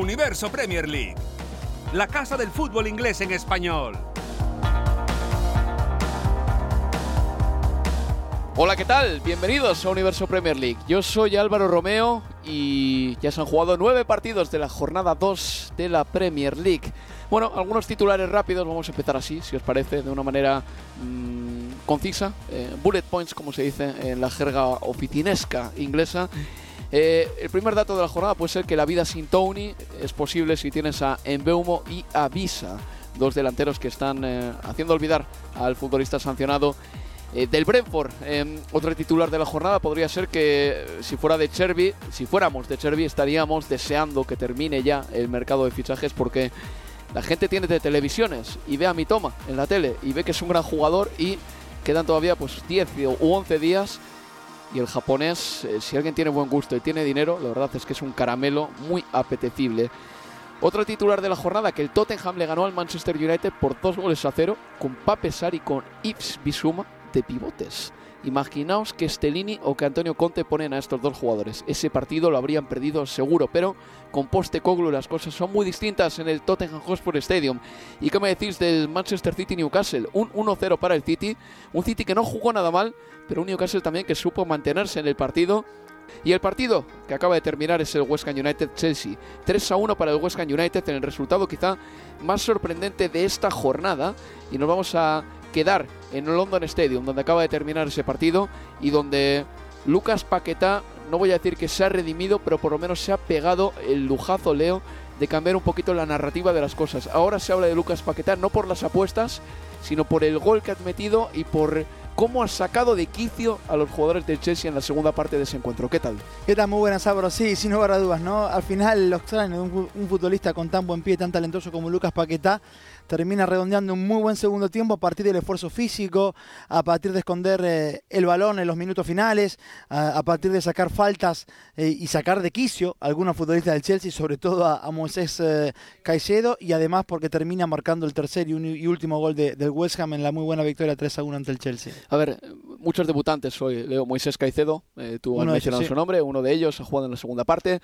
Universo Premier League, la casa del fútbol inglés en español. Hola, ¿qué tal? Bienvenidos a Universo Premier League. Yo soy Álvaro Romeo y ya se han jugado nueve partidos de la jornada 2 de la Premier League. Bueno, algunos titulares rápidos, vamos a empezar así, si os parece, de una manera mmm, concisa. Eh, bullet points, como se dice en la jerga oficinesca inglesa. Eh, el primer dato de la jornada puede ser que la vida sin Tony es posible si tienes a Embeumo y a Visa, dos delanteros que están eh, haciendo olvidar al futbolista sancionado eh, del Brentford. Eh, otro titular de la jornada podría ser que si fuera de Cherby, si fuéramos de Cherby, estaríamos deseando que termine ya el mercado de fichajes porque la gente tiene de televisiones y ve a mi toma en la tele y ve que es un gran jugador y quedan todavía pues 10 u 11 días y el japonés, eh, si alguien tiene buen gusto y tiene dinero, la verdad es que es un caramelo muy apetecible. Otro titular de la jornada, que el Tottenham le ganó al Manchester United por dos goles a cero, con Pape Sar y con Ips Bisuma de pivotes. Imaginaos que Stellini o que Antonio Conte ponen a estos dos jugadores. Ese partido lo habrían perdido seguro, pero con Postecoglou las cosas son muy distintas en el Tottenham Hotspur Stadium. ¿Y qué me decís del Manchester City Newcastle? Un 1-0 para el City, un City que no jugó nada mal, pero un Newcastle también que supo mantenerse en el partido y el partido que acaba de terminar es el West Ham United-Chelsea. 3 a 1 para el West Ham United en el resultado quizá más sorprendente de esta jornada. Y nos vamos a quedar en el London Stadium, donde acaba de terminar ese partido y donde Lucas Paquetá, no voy a decir que se ha redimido, pero por lo menos se ha pegado el lujazo, Leo, de cambiar un poquito la narrativa de las cosas. Ahora se habla de Lucas Paquetá no por las apuestas, sino por el gol que ha metido y por cómo ha sacado de quicio a los jugadores del Chelsea en la segunda parte de ese encuentro. ¿Qué tal? ¿Qué tal? Muy buenas, Álvaro. Sí, sin lugar a dudas, ¿no? Al final, lo extraño de un, un futbolista con tan buen pie, tan talentoso como Lucas Paquetá, termina redondeando un muy buen segundo tiempo a partir del esfuerzo físico, a partir de esconder eh, el balón en los minutos finales, a, a partir de sacar faltas eh, y sacar de quicio a algunos futbolistas del Chelsea, sobre todo a, a Moisés eh, Caicedo, y además porque termina marcando el tercer y, un, y último gol de, del West Ham en la muy buena victoria 3 a 1 ante el Chelsea. A ver, muchos debutantes hoy. Leo Moisés Caicedo, tú has mencionado su nombre, uno de ellos ha jugado en la segunda parte.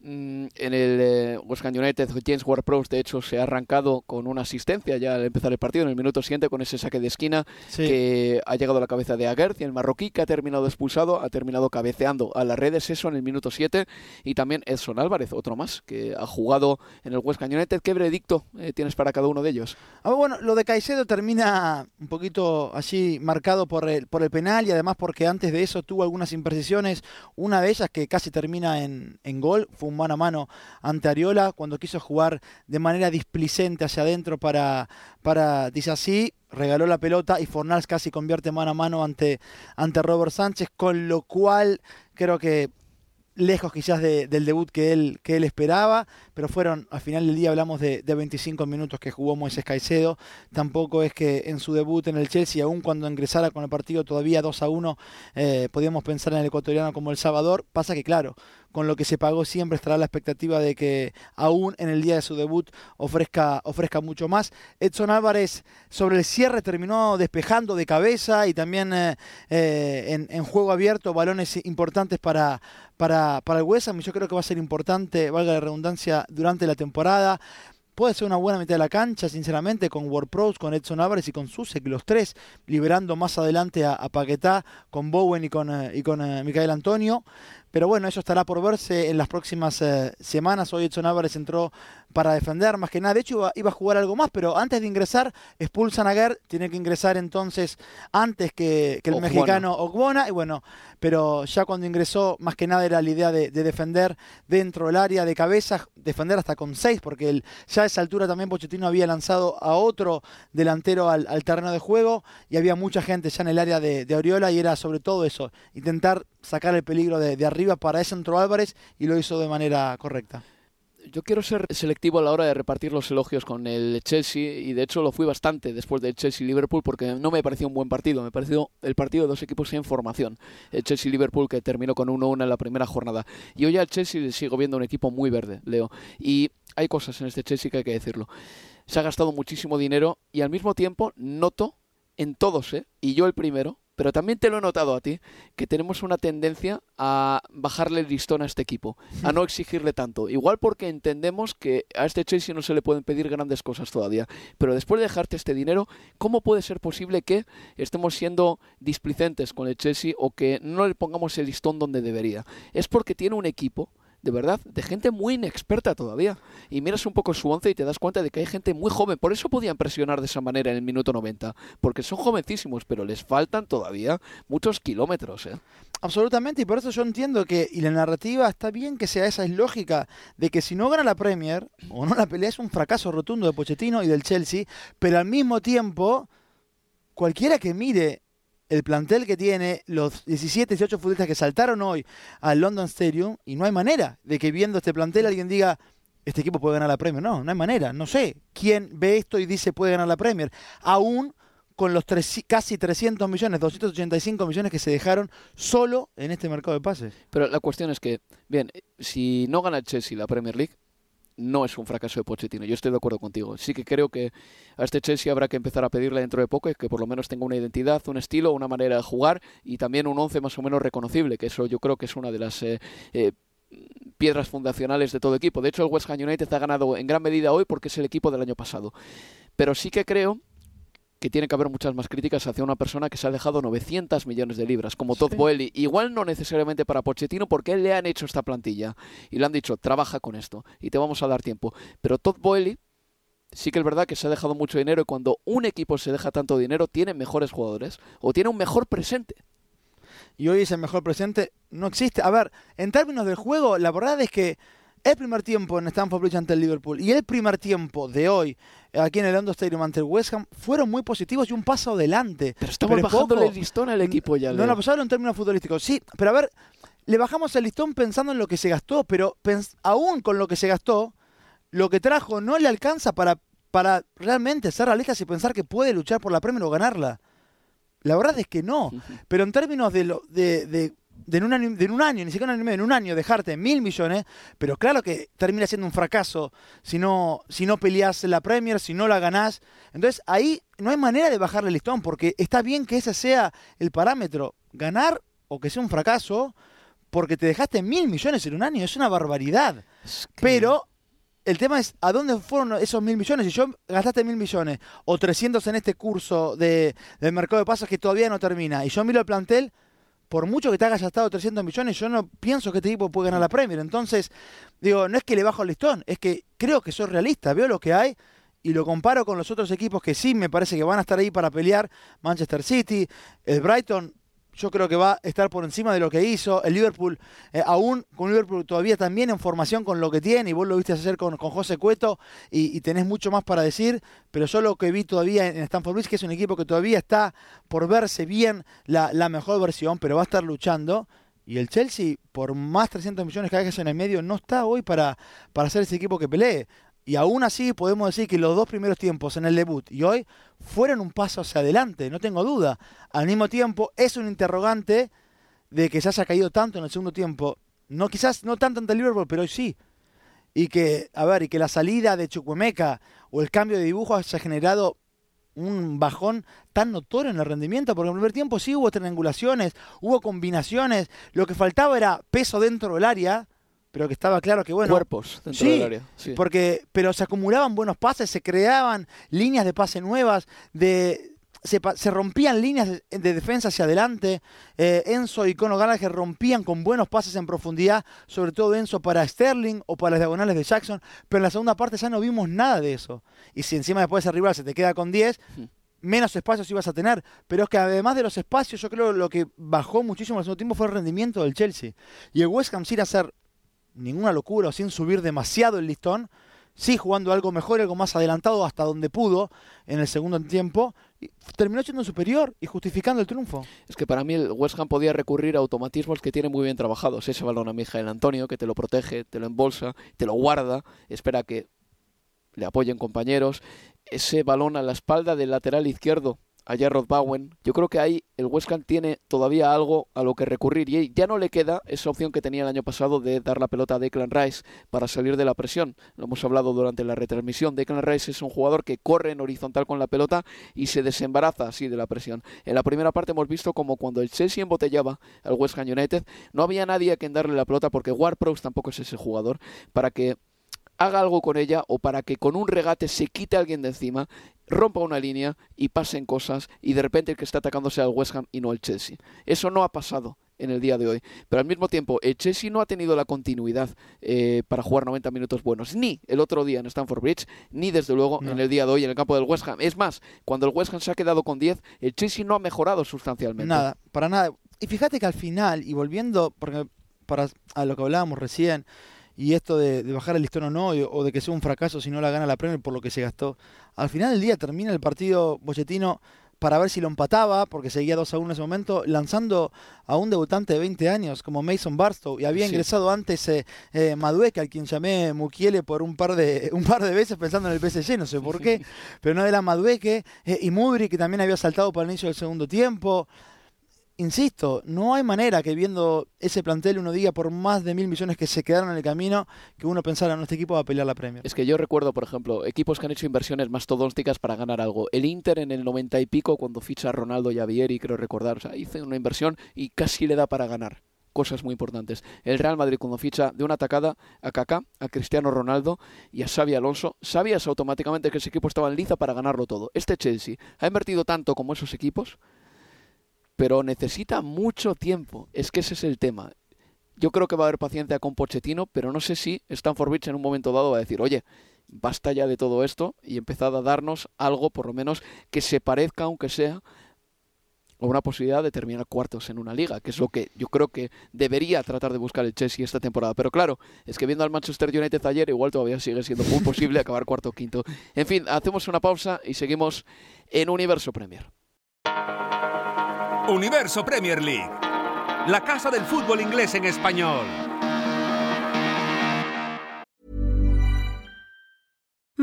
Mm, En el eh, West Ham United, James Ward-Prowse, de hecho, se ha arrancado con una asistencia ya al empezar el partido, en el minuto siguiente, con ese saque de esquina Sí. que ha llegado a la cabeza de Aguerth y el marroquí, que ha terminado expulsado, ha terminado cabeceando a las redes, eso en el minuto 7. Y también Edson Álvarez, otro más, que ha jugado en el West Ham United. ¿Qué veredicto eh, tienes para cada uno de ellos? Ah, bueno, lo de Caicedo termina un poquito así marcado por el, por el penal y además porque antes de eso tuvo algunas imprecisiones. Una de ellas que casi termina en, en gol fue un mano a mano ante Ariola cuando quiso jugar de manera displicente hacia adentro para, para dice así, regaló la pelota y Fornals casi convierte mano a mano ante, ante Robert Sánchez, con lo cual creo que lejos quizás de- del debut que él, que él esperaba, pero fueron, al final del día hablamos de, de 25 minutos que jugó Moisés Caicedo, tampoco es que en su debut en el Chelsea, aún cuando ingresara con el partido todavía 2 a 1, eh, podíamos pensar en el ecuatoriano como el Salvador, pasa que claro, con lo que se pagó siempre estará la expectativa de que aún en el día de su debut ofrezca, ofrezca mucho más. Edson Álvarez sobre el cierre terminó despejando de cabeza y también eh, eh, en, juego abierto balones importantes para, para, para el West yo creo que va a ser importante, valga la redundancia, durante la temporada. puede ser una buena mitad de la cancha, sinceramente, con WordPros, con Edson Álvarez y con Susek, los tres, liberando más adelante a, Paquetá, con Bowen y con, eh, y con Micael Antonio. Pero bueno, eso estará por verse en las próximas eh, semanas. Hoy Edson Álvarez entró para defender más que nada. De hecho, iba, a jugar algo más, pero antes de ingresar, expulsan a Guerre. Tiene que ingresar entonces antes que, el mexicano Ogbona. Y bueno, pero ya cuando ingresó, más que nada era la idea de, defender dentro del área de cabeza, defender hasta con seis, porque el, ya a esa altura también Pochettino había lanzado a otro delantero al, terreno de juego y había mucha gente ya en el área de, de Oriola y era sobre todo eso, intentar sacar el peligro de, arriba para ese entró Álvarez y lo hizo de manera correcta yo quiero ser selectivo a la hora de repartir los elogios con el Chelsea y de hecho lo fui bastante después del Chelsea-Liverpool porque no me pareció un buen partido, me pareció el partido de dos equipos en formación. El Chelsea-Liverpool que terminó con 1-1 en la primera jornada. Y hoy al Chelsea le sigo viendo un equipo muy verde, Leo. Y hay cosas en este Chelsea que hay que decirlo. Se ha gastado muchísimo dinero y al mismo tiempo noto en todos, ¿eh? y yo el primero, pero también te lo he notado a ti, que tenemos una tendencia a bajarle el listón a este equipo, a no exigirle tanto. Igual porque entendemos que a este Chelsea no se le pueden pedir grandes cosas todavía. Pero después de dejarte este dinero, ¿cómo puede ser posible que estemos siendo displicentes con el Chelsea o que no le pongamos el listón donde debería? Es porque tiene un equipo de verdad, de gente muy inexperta todavía. Y miras un poco su once y te das cuenta de que hay gente muy joven. Por eso podían presionar de esa manera en el minuto 90. Porque son jovencísimos, pero les faltan todavía muchos kilómetros. ¿eh? Absolutamente, y por eso yo entiendo que, y la narrativa está bien que sea esa, es lógica, de que si no gana la Premier, o no la pelea, es un fracaso rotundo de Pochettino y del Chelsea, pero al mismo tiempo, cualquiera que mire el plantel que tiene, los 17, 18 futbolistas que saltaron hoy al London Stadium, y no hay manera de que viendo este plantel alguien diga, este equipo puede ganar la Premier. No, no hay manera. No sé quién ve esto y dice puede ganar la Premier. Aún con los casi 300 millones, 285 millones que se dejaron solo en este mercado de pases. Pero la cuestión es que, bien, si no gana el Chelsea la Premier League, no es un fracaso de Pochettino. Yo estoy de acuerdo contigo. Sí que creo que a este Chelsea habrá que empezar a pedirle dentro de poco que por lo menos tenga una identidad, un estilo, una manera de jugar y también un once más o menos reconocible, que eso yo creo que es una de las eh, eh, piedras fundacionales de todo equipo. De hecho, el West Ham United ha ganado en gran medida hoy porque es el equipo del año pasado. Pero sí que creo que tiene que haber muchas más críticas hacia una persona que se ha dejado 900 millones de libras, como Todd Boehly. Igual no necesariamente para Pochettino, porque él le han hecho esta plantilla y le han dicho, trabaja con esto y te vamos a dar tiempo. Pero Todd Boehly sí que es verdad que se ha dejado mucho dinero y cuando un equipo se deja tanto dinero, tiene mejores jugadores o tiene un mejor presente. Y hoy ese mejor presente no existe. A ver, en términos del juego, la verdad es que el primer tiempo en Stamford Bridge ante el Liverpool y el primer tiempo de hoy aquí en el London Stadium ante el West Ham fueron muy positivos y un paso adelante. Pero estamos bajando el listón al equipo ya. No, lo pasaron en términos futbolísticos. Sí, pero a ver, le bajamos el listón pensando en lo que se gastó, pero aún con lo que se gastó, lo que trajo no le alcanza para, para realmente ser realistas y pensar que puede luchar por la Premier o ganarla. La verdad es que no. Pero en términos de, lo, de de en, un año, de un año, ni siquiera un año en un año, dejarte mil millones, pero claro que termina siendo un fracaso si no, si no peleas la Premier, si no la ganás. Entonces ahí no hay manera de bajarle el listón, porque está bien que ese sea el parámetro, ganar o que sea un fracaso, porque te dejaste mil millones en un año, es una barbaridad. Pero el tema es a dónde fueron esos mil millones. Si yo gastaste mil millones o 300 en este curso de, del mercado de pasos que todavía no termina, y yo miro el plantel por mucho que te hayas gastado 300 millones, yo no pienso que este equipo puede ganar la Premier. Entonces, digo, no es que le bajo el listón, es que creo que soy realista, veo lo que hay y lo comparo con los otros equipos que sí me parece que van a estar ahí para pelear. Manchester City, el Brighton yo creo que va a estar por encima de lo que hizo. El Liverpool, eh, aún con Liverpool todavía también en formación con lo que tiene, y vos lo viste hacer con, con José Cueto, y, tenés mucho más para decir, pero yo lo que vi todavía en, Stanford Bridge, que es un equipo que todavía está por verse bien la, la mejor versión, pero va a estar luchando. Y el Chelsea, por más 300 millones que hagas en el medio, no está hoy para, para ser ese equipo que pelee. Y aún así podemos decir que los dos primeros tiempos en el debut y hoy fueron un paso hacia adelante, no tengo duda. Al mismo tiempo es un interrogante de que se haya caído tanto en el segundo tiempo. No quizás no tanto ante el Liverpool, pero hoy sí. Y que, a ver, y que la salida de Chucuemeca o el cambio de dibujo haya generado un bajón tan notorio en el rendimiento, porque en el primer tiempo sí hubo triangulaciones, hubo combinaciones, lo que faltaba era peso dentro del área, pero que estaba claro que, bueno. Cuerpos dentro Sí, del área. Sí. Porque, pero se acumulaban buenos pases, se creaban líneas de pase nuevas, de, se, rompían líneas de, de defensa hacia adelante. Eh, Enzo y Conor Gallagher rompían con buenos pases en profundidad, sobre todo Enzo para Sterling o para las diagonales de Jackson, pero en la segunda parte ya no vimos nada de eso. Y si encima después ese rival se te queda con 10, menos espacios ibas a tener. Pero es que además de los espacios, yo creo que lo que bajó muchísimo en el segundo tiempo fue el rendimiento del Chelsea. Y el West Ham sin hacer ninguna locura o sin subir demasiado el listón, sí jugando algo mejor, algo más adelantado hasta donde pudo en el segundo tiempo, y terminó siendo superior y justificando el triunfo. Es que para mí el West Ham podía recurrir a automatismos que tiene muy bien trabajados. Ese balón a Mijael Antonio, que te lo protege, te lo embolsa, te lo guarda, espera que le apoyen compañeros. Ese balón a la espalda del lateral izquierdo, a Jarrod Bowen. Yo creo que ahí el West Ham tiene todavía algo a lo que recurrir y ya no le queda esa opción que tenía el año pasado de dar la pelota a Declan Rice para salir de la presión. Lo hemos hablado durante la retransmisión. Declan Rice es un jugador que corre en horizontal con la pelota y se desembaraza así de la presión. En la primera parte hemos visto como cuando el Chelsea embotellaba al West Ham United, no había nadie a quien darle la pelota porque Ward-Prowse tampoco es ese jugador para que haga algo con ella o para que con un regate se quite a alguien de encima, rompa una línea y pasen cosas y de repente el que está atacando sea el West Ham y no el Chelsea. Eso no ha pasado en el día de hoy. Pero al mismo tiempo, el Chelsea no ha tenido la continuidad eh, para jugar 90 minutos buenos, ni el otro día en Stamford Bridge, ni desde luego No. en el día de hoy en el campo del West Ham. Es más, cuando el West Ham se ha quedado con 10, el Chelsea no ha mejorado sustancialmente. Nada, para nada. Y fíjate que al final, y volviendo porque para a lo que hablábamos recién, y esto de, de bajar el listón o no, o de que sea un fracaso si no la gana la Premier por lo que se gastó, al final del día termina el partido Pochettino para ver si lo empataba, porque seguía 2 a 1 en ese momento, lanzando a un debutante de 20 años como Mason Barstow, y había Sí. ingresado antes eh, eh, Madueca, al quien llamé Mukiele por un par de un par de veces pensando en el PSG, no sé por qué, pero no era Madueque, eh, y Mudri, que también había saltado para el inicio del segundo tiempo. Insisto, no hay manera que viendo ese plantel uno diga por más de mil millones que se quedaron en el camino que uno pensara, no, este equipo va a pelear la Premier. Es que yo recuerdo, por ejemplo, equipos que han hecho inversiones mastodónticas para ganar algo. El Inter en el 90 y pico, cuando ficha a Ronaldo y a Vieri, creo recordar, o hizo una inversión y casi le da para ganar. Cosas muy importantes. El Real Madrid cuando ficha de una atacada a Kaká, a Cristiano Ronaldo y a Xavi Alonso, sabías automáticamente que ese equipo estaba en liza para ganarlo todo. Este Chelsea ha invertido tanto como esos equipos, pero necesita mucho tiempo. Es que ese es el tema. Yo creo que va a haber paciencia con Pochettino, pero no sé si Stanford Bridge en un momento dado va a decir, oye, basta ya de todo esto y empezad a darnos algo, por lo menos, que se parezca, aunque sea, a una posibilidad de terminar cuartos en una liga, que es lo que yo creo que debería tratar de buscar el Chelsea esta temporada. Pero claro, es que viendo al Manchester United ayer, igual todavía sigue siendo muy posible acabar cuarto o quinto. En fin, hacemos una pausa y seguimos en Universo Premier. Universo Premier League. La casa del fútbol inglés en español.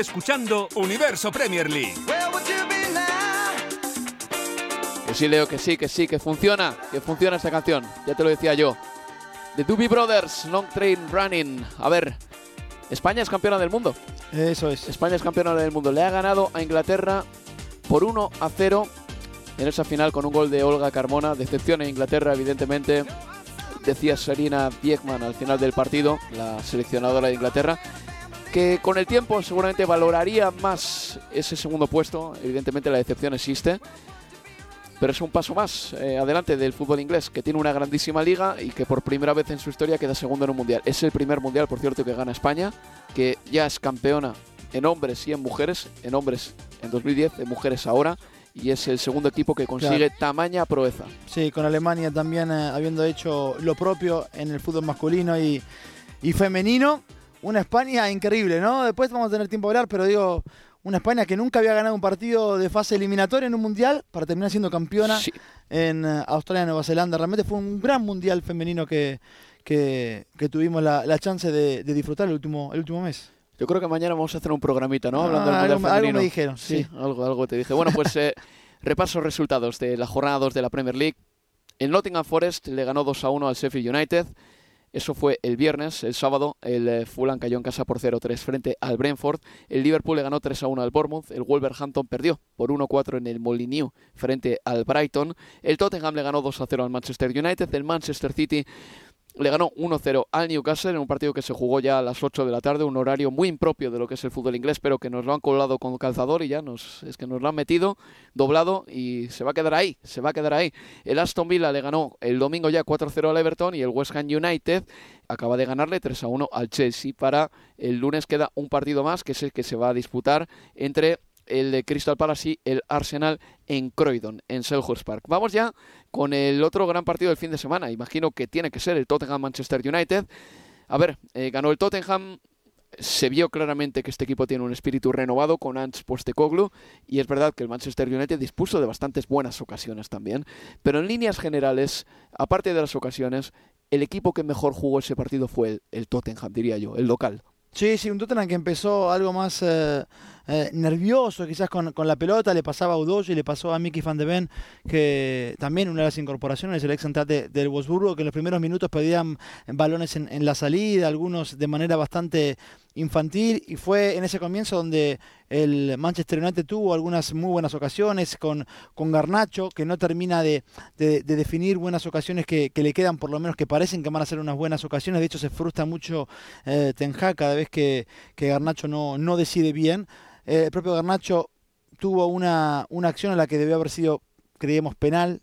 Escuchando Universo Premier League. Que sí, Leo, que sí, que sí, que funciona, que funciona esta canción. Ya te lo decía yo. The Doobie Brothers, Long Train Running. A ver, España es campeona del mundo. Eso es. España es campeona del mundo. Le ha ganado a Inglaterra por 1 a 0 en esa final con un gol de Olga Carmona. Decepción en Inglaterra, evidentemente. Decía Serena Diekman al final del partido, la seleccionadora de Inglaterra, que con el tiempo seguramente valoraría más ese segundo puesto. Evidentemente la decepción existe. Pero es un paso más eh, adelante del fútbol inglés, que tiene una grandísima liga y que por primera vez en su historia queda segundo en un mundial. Es el primer mundial, por cierto, que gana España, que ya es campeona en hombres y en mujeres, en hombres en 2010, en mujeres ahora, y es el segundo equipo que consigue tamaña proeza. Sí, con Alemania también eh, habiendo hecho lo propio en el fútbol masculino y, y femenino. Una España increíble, ¿no? Después vamos a tener tiempo de hablar, pero digo, una España que nunca había ganado un partido de fase eliminatoria en un mundial para terminar siendo campeona Sí. en eh, Australia y Nueva Zelanda. Realmente fue un gran mundial femenino que, que, que tuvimos la, la chance de, de disfrutar el último, el último mes. Yo creo que mañana vamos a hacer un programita, ¿no? Ah, Hablando del algo, mundial algo femenino. me dijeron, sí. algo, algo te dije. Bueno, pues eh, repaso resultados de la jornada 2 de la Premier League. El Nottingham Forest le ganó 2 a 1 al Sheffield United. Eso fue el viernes, el sábado el eh, Fulham cayó en casa por 0-3 frente al Brentford. El Liverpool le ganó 3 a 1 al Bournemouth. El Wolverhampton perdió por 1-4 en el Molineux frente al Brighton. El Tottenham le ganó 2 a 0 al Manchester United. El Manchester City le ganó 1-0 al Newcastle en un partido que se jugó ya a las 8 de la tarde, un horario muy impropio de lo que es el fútbol inglés, pero que nos lo han colado con calzador y ya nos es que nos lo han metido doblado y se va a quedar ahí, se va a quedar ahí. El Aston Villa le ganó el domingo ya 4-0 al Everton y el West Ham United acaba de ganarle 3-1 al Chelsea para el lunes queda un partido más que es el que se va a disputar entre el de Crystal Palace y el Arsenal en Croydon, en Selhurst Park. Vamos ya con el otro gran partido del fin de semana. Imagino que tiene que ser el Tottenham-Manchester United. A ver, eh, ganó el Tottenham. Se vio claramente que este equipo tiene un espíritu renovado con Ants Postecoglou y es verdad que el Manchester United dispuso de bastantes buenas ocasiones también, pero en líneas generales, aparte de las ocasiones, el equipo que mejor jugó ese partido fue el, Tottenham, diría yo, el local. Sí, sí, un Tottenham que empezó algo más eh, eh, nervioso, quizás con, con la pelota, le pasaba a Udoyo y le pasó a Mickey van de Ven, que también una de las incorporaciones, el ex central del Wolfsburgo, que en los primeros minutos pedían balones en, en la salida, algunos de manera bastante infantil, y fue en ese comienzo donde el Manchester United tuvo algunas muy buenas ocasiones con, con Garnacho, que no termina de, de- de definir buenas ocasiones que, le quedan, por lo menos que parecen que van a ser unas buenas ocasiones. De hecho, se frustra mucho eh, cada vez que, que Garnacho no, no decide bien. Eh, el propio Garnacho tuvo una, una acción en la que debió haber sido, creíamos, penal,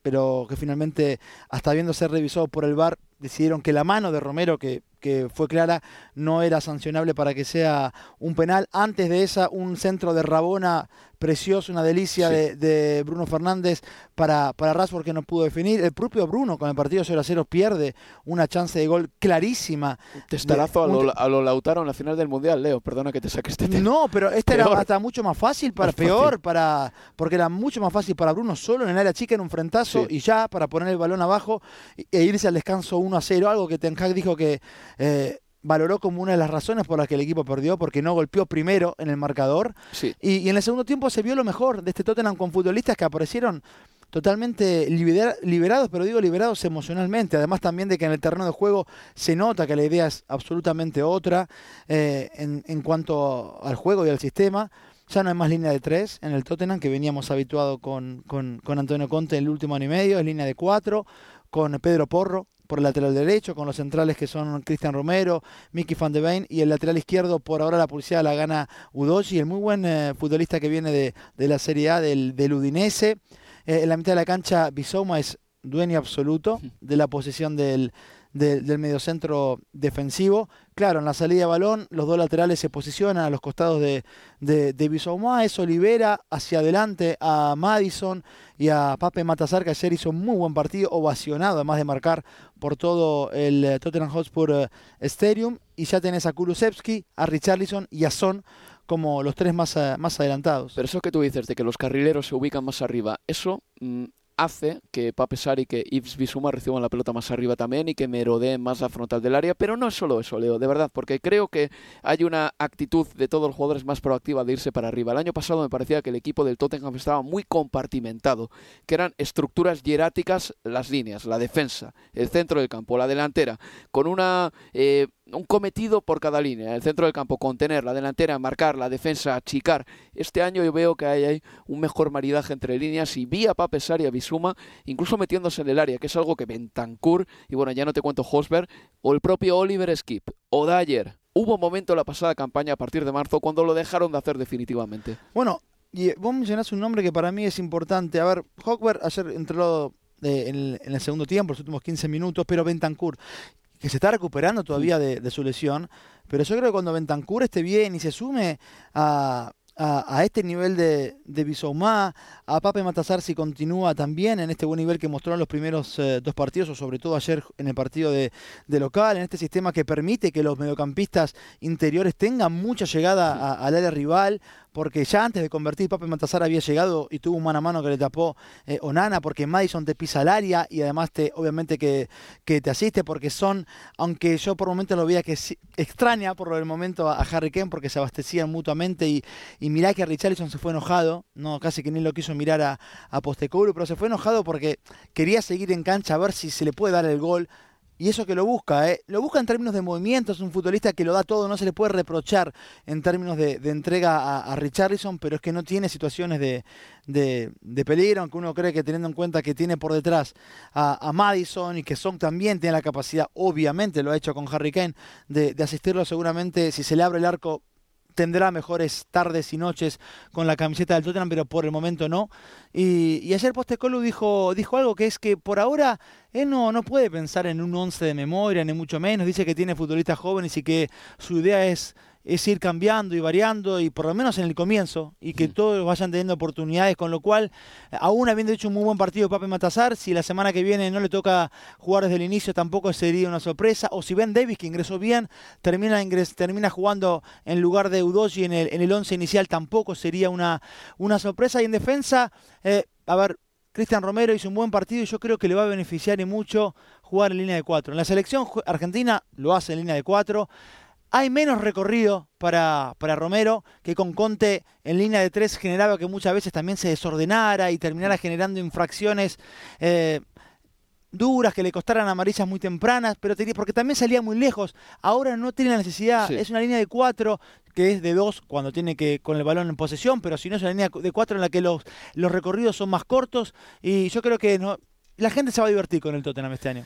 pero que finalmente, hasta habiendo ser revisado por el VAR, decidieron que la mano de Romero, que, que fue clara, no era sancionable para que sea un penal. Antes de esa, un centro de Rabona precioso, una delicia Sí. de, de Bruno Fernández para, para Rashford que no pudo definir. El propio Bruno con el partido 0 a 0 pierde una chance de gol clarísima. Testarazo a lo, un- a lo Lautaro en la final del Mundial, Leo. Perdona que te saque este tema. No, pero este Peor. era hasta mucho más fácil, para Más fácil. peor, para porque era mucho más fácil para Bruno solo en el área chica en un frentazo Sí. y ya para poner el balón abajo e irse al descanso 1 a 0, algo que Ten Hag dijo que eh, valoró como una de las razones por las que el equipo perdió, porque no golpeó primero en el marcador. Sí. Y, y en el segundo tiempo se vio lo mejor de este Tottenham con futbolistas que aparecieron totalmente libera- liberados, pero digo liberados emocionalmente. Además también de que en el terreno de juego se nota que la idea es absolutamente otra eh, en, en cuanto al juego y al sistema. Ya no hay más línea de tres en el Tottenham, que veníamos habituados con, con, con Antonio Conte en el último año y medio, es línea de cuatro, con Pedro Porro por el lateral derecho, con los centrales que son Cristian Romero, Mickey van de Ven y el lateral izquierdo, por ahora la publicidad la gana Udochi, el muy buen eh, futbolista que viene de, de la Serie A del, del Udinese. Eh, en la mitad de la cancha, Bissouma es dueño absoluto de la posición del, del, mediocentro defensivo. Claro, en la salida de balón, los dos laterales se posicionan a los costados de, de, de. Eso libera hacia adelante a Madison y a Pape Matasar, que ayer hizo un muy buen partido, ovacionado, además de marcar por todo el eh, Tottenham Hotspur eh, Stadium. Y ya tenés a Kulusevski, a Richarlison y a Son como los tres más, eh, más adelantados. Pero eso que tú dices de que los carrileros se ubican más arriba, eso mm, hace que Pape Sar y que Yves Bisuma reciban la pelota más arriba también y que merodeen más la frontal del área, pero no es solo eso, Leo, de verdad, porque creo que hay una actitud de todos los jugadores más proactiva de irse para arriba. El año pasado me parecía que el equipo del Tottenham estaba muy compartimentado, que eran estructuras hieráticas las líneas, la defensa, el centro del campo, la delantera, con una... Eh, un cometido por cada línea. El centro del campo, contener, la delantera, marcar, la defensa, achicar. Este año yo veo que hay, un mejor maridaje entre líneas y vía Pape Sar y Bisuma, incluso metiéndose en el área, que es algo que Bentancur, y bueno, ya no te cuento Hosberg, o el propio Oliver Skip, o Dyer, hubo un momento en la pasada campaña a partir de marzo cuando lo dejaron de hacer definitivamente. Bueno, y vos mencionás un nombre que para mí es importante. A ver, Hawkberg ayer entró eh, en, el, en, el, segundo tiempo, los últimos 15 minutos, pero Bentancur que se está recuperando todavía de, de, su lesión, pero yo creo que cuando Bentancur esté bien y se sume a, a, a este nivel de, de Bisoumá, a Pape Matazar si continúa también en este buen nivel que mostró en los primeros eh, dos partidos, o sobre todo ayer en el partido de, de, local, en este sistema que permite que los mediocampistas interiores tengan mucha llegada al área rival, porque ya antes de convertir Pape Matazar había llegado y tuvo un mano a mano que le tapó eh, Onana, porque Madison te pisa el área y además te, obviamente que, que te asiste, porque son, aunque yo por momentos lo veía que extraña por el momento a, a Harry Kane, porque se abastecían mutuamente y, y mirá que Richarlison se fue enojado, no casi que ni lo quiso mirar a, a Postecoglou, pero se fue enojado porque quería seguir en cancha a ver si se le puede dar el gol y eso que lo busca, ¿eh? lo busca en términos de movimientos, un futbolista que lo da todo, no se le puede reprochar en términos de, entrega a, a, Richarlison, pero es que no tiene situaciones de, de, peligro, aunque uno cree que teniendo en cuenta que tiene por detrás a, Madison y que Song también tiene la capacidad, obviamente lo ha hecho con Harry Kane, de asistirlo seguramente, si se le abre el arco tendrá mejores tardes y noches con la camiseta del Tottenham, pero por el momento no. Y, ayer Postecolo dijo, dijo algo que es que por ahora él no, no puede pensar en un once de memoria, ni mucho menos. Dice que tiene futbolistas jóvenes y que su idea es es ir cambiando y variando y por lo menos en el comienzo y que todos vayan teniendo oportunidades, con lo cual, aún habiendo hecho un muy buen partido Pape Matazar, si la semana que viene no le toca jugar desde el inicio tampoco sería una sorpresa, o si Ben Davis, que ingresó bien, termina, ingres, termina jugando en lugar de Udoji en el, en el once inicial, tampoco sería una, una sorpresa, y en defensa, eh, a ver, Cristian Romero hizo un buen partido y yo creo que le va a beneficiar y mucho jugar en línea de cuatro. En la selección argentina lo hace en línea de cuatro hay menos recorrido para, para, Romero, que con Conte en línea de tres generaba que muchas veces también se desordenara y terminara generando infracciones eh, duras que le costaran amarillas muy tempranas, pero tenía, porque también salía muy lejos. Ahora no tiene la necesidad, sí. es una línea de cuatro que es de dos cuando tiene que con el balón en posesión, pero si no es una línea de cuatro en la que los, los recorridos son más cortos y yo creo que no, la gente se va a divertir con el Tottenham este año.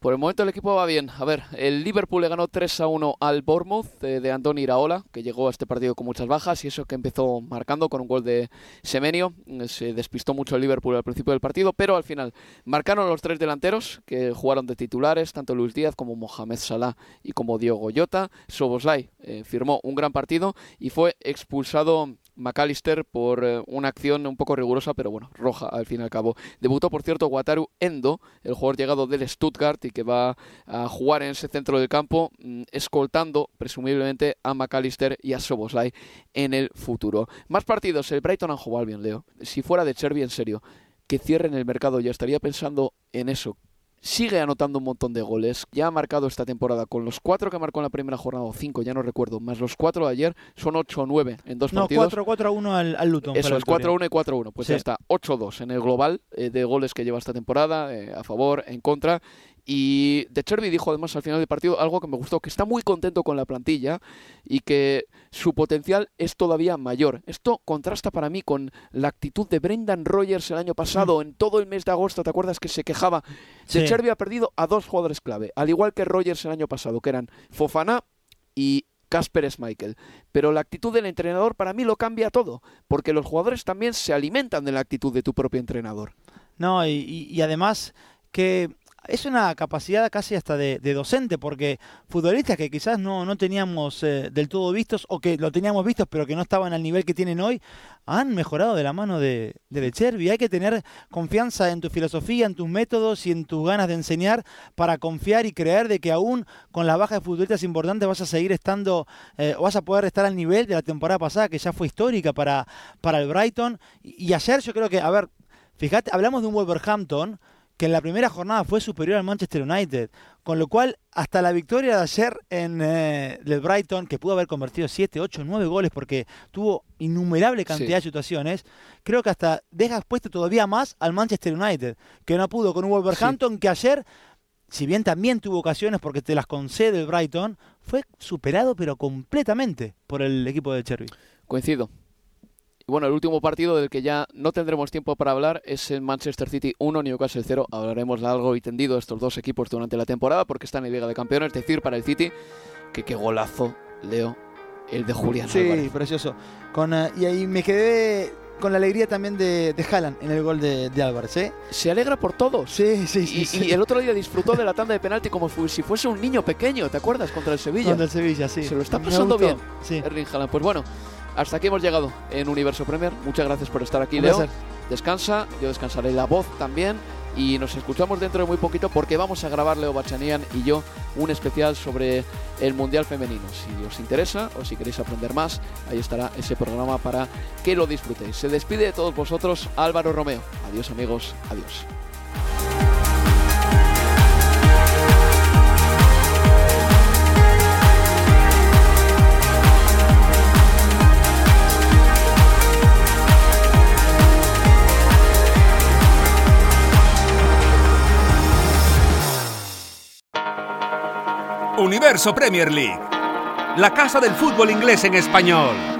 Por el momento el equipo va bien. A ver, el Liverpool le ganó 3 a 1 al Bournemouth de, de Andoni Iraola, que llegó a este partido con muchas bajas y eso que empezó marcando con un gol de Semenio. Se despistó mucho el Liverpool al principio del partido, pero al final marcaron los tres delanteros que jugaron de titulares, tanto Luis Díaz como Mohamed Salah y como Diogo Jota. Soboslai eh, firmó un gran partido y fue expulsado McAllister por eh, una acción un poco rigurosa, pero bueno, roja al fin y al cabo. Debutó, por cierto, Wataru Endo, el jugador llegado del Stuttgart y que va a jugar en ese centro del campo, mmm, escoltando presumiblemente a McAllister y a Soboslai en el futuro. Más partidos, el Brighton Hove Albion, Leo. Si fuera de Cherby, en serio, que cierren el mercado, ya estaría pensando en eso, sigue anotando un montón de goles. Ya ha marcado esta temporada con los cuatro que marcó en la primera jornada, o cinco, ya no recuerdo, más los cuatro de ayer, son 8 o 9 en dos no, partidos. 4, 4 a 1 al, al Luton. Eso es 4 a 1 y 4 a 1. Pues sí. ya está, 8 2 en el global eh, de goles que lleva esta temporada, eh, a favor, en contra. Y De Cherby dijo además al final del partido algo que me gustó, que está muy contento con la plantilla y que su potencial es todavía mayor. Esto contrasta para mí con la actitud de Brendan Rogers el año pasado, mm. en todo el mes de agosto, ¿te acuerdas que se quejaba? Sí. De Cherby ha perdido a dos jugadores clave, al igual que Rogers el año pasado, que eran Fofana y Casper Schmeichel. Pero la actitud del entrenador para mí lo cambia todo, porque los jugadores también se alimentan de la actitud de tu propio entrenador. No, y, y además que es una capacidad casi hasta de, de, docente, porque futbolistas que quizás no, no teníamos eh, del todo vistos o que lo teníamos vistos pero que no estaban al nivel que tienen hoy, han mejorado de la mano de, de, Cherby. Hay que tener confianza en tu filosofía, en tus métodos y en tus ganas de enseñar para confiar y creer de que aún con la baja de futbolistas importantes vas a seguir estando, eh, vas a poder estar al nivel de la temporada pasada que ya fue histórica para, para el Brighton. Y, y ayer yo creo que, a ver, Fíjate, hablamos de un Wolverhampton que en la primera jornada fue superior al Manchester United, con lo cual hasta la victoria de ayer en eh, el Brighton, que pudo haber convertido 7, 8, 9 goles porque tuvo innumerable cantidad de situaciones, creo que hasta deja expuesto todavía más al Manchester United, que no pudo con un Wolverhampton que ayer, si bien también tuvo ocasiones porque te las concede el Brighton, fue superado pero completamente por el equipo de Cherry. Coincido, bueno, el último partido del que ya no tendremos tiempo para hablar es el Manchester City 1, Newcastle 0. Hablaremos largo y tendido de estos dos equipos durante la temporada porque están en Liga de Campeones. Es decir, para el City, que qué golazo, Leo, el de Julián Sí, precioso. Con, eh, y ahí me quedé con la alegría también de, de Haaland en el gol de, Álvarez. ¿eh? Se alegra por todos. Sí, sí, sí y, el otro día disfrutó de la tanda de penalti como si fuese un niño pequeño, ¿te acuerdas? Contra el Sevilla. Contra el Sevilla, sí. Se lo está pasando bien, sí. Erling Haaland. Pues bueno, hasta aquí hemos llegado en Universo Premier. Muchas gracias por estar aquí, Leo. Descansa, yo descansaré la voz también. Y nos escuchamos dentro de muy poquito porque vamos a grabar Leo Bachanian y yo un especial sobre el Mundial Femenino. Si os interesa o si queréis aprender más, ahí estará ese programa para que lo disfrutéis. Se despide de todos vosotros Álvaro Romeo. Adiós amigos, adiós. Universo Premier League, la casa del fútbol inglés en español.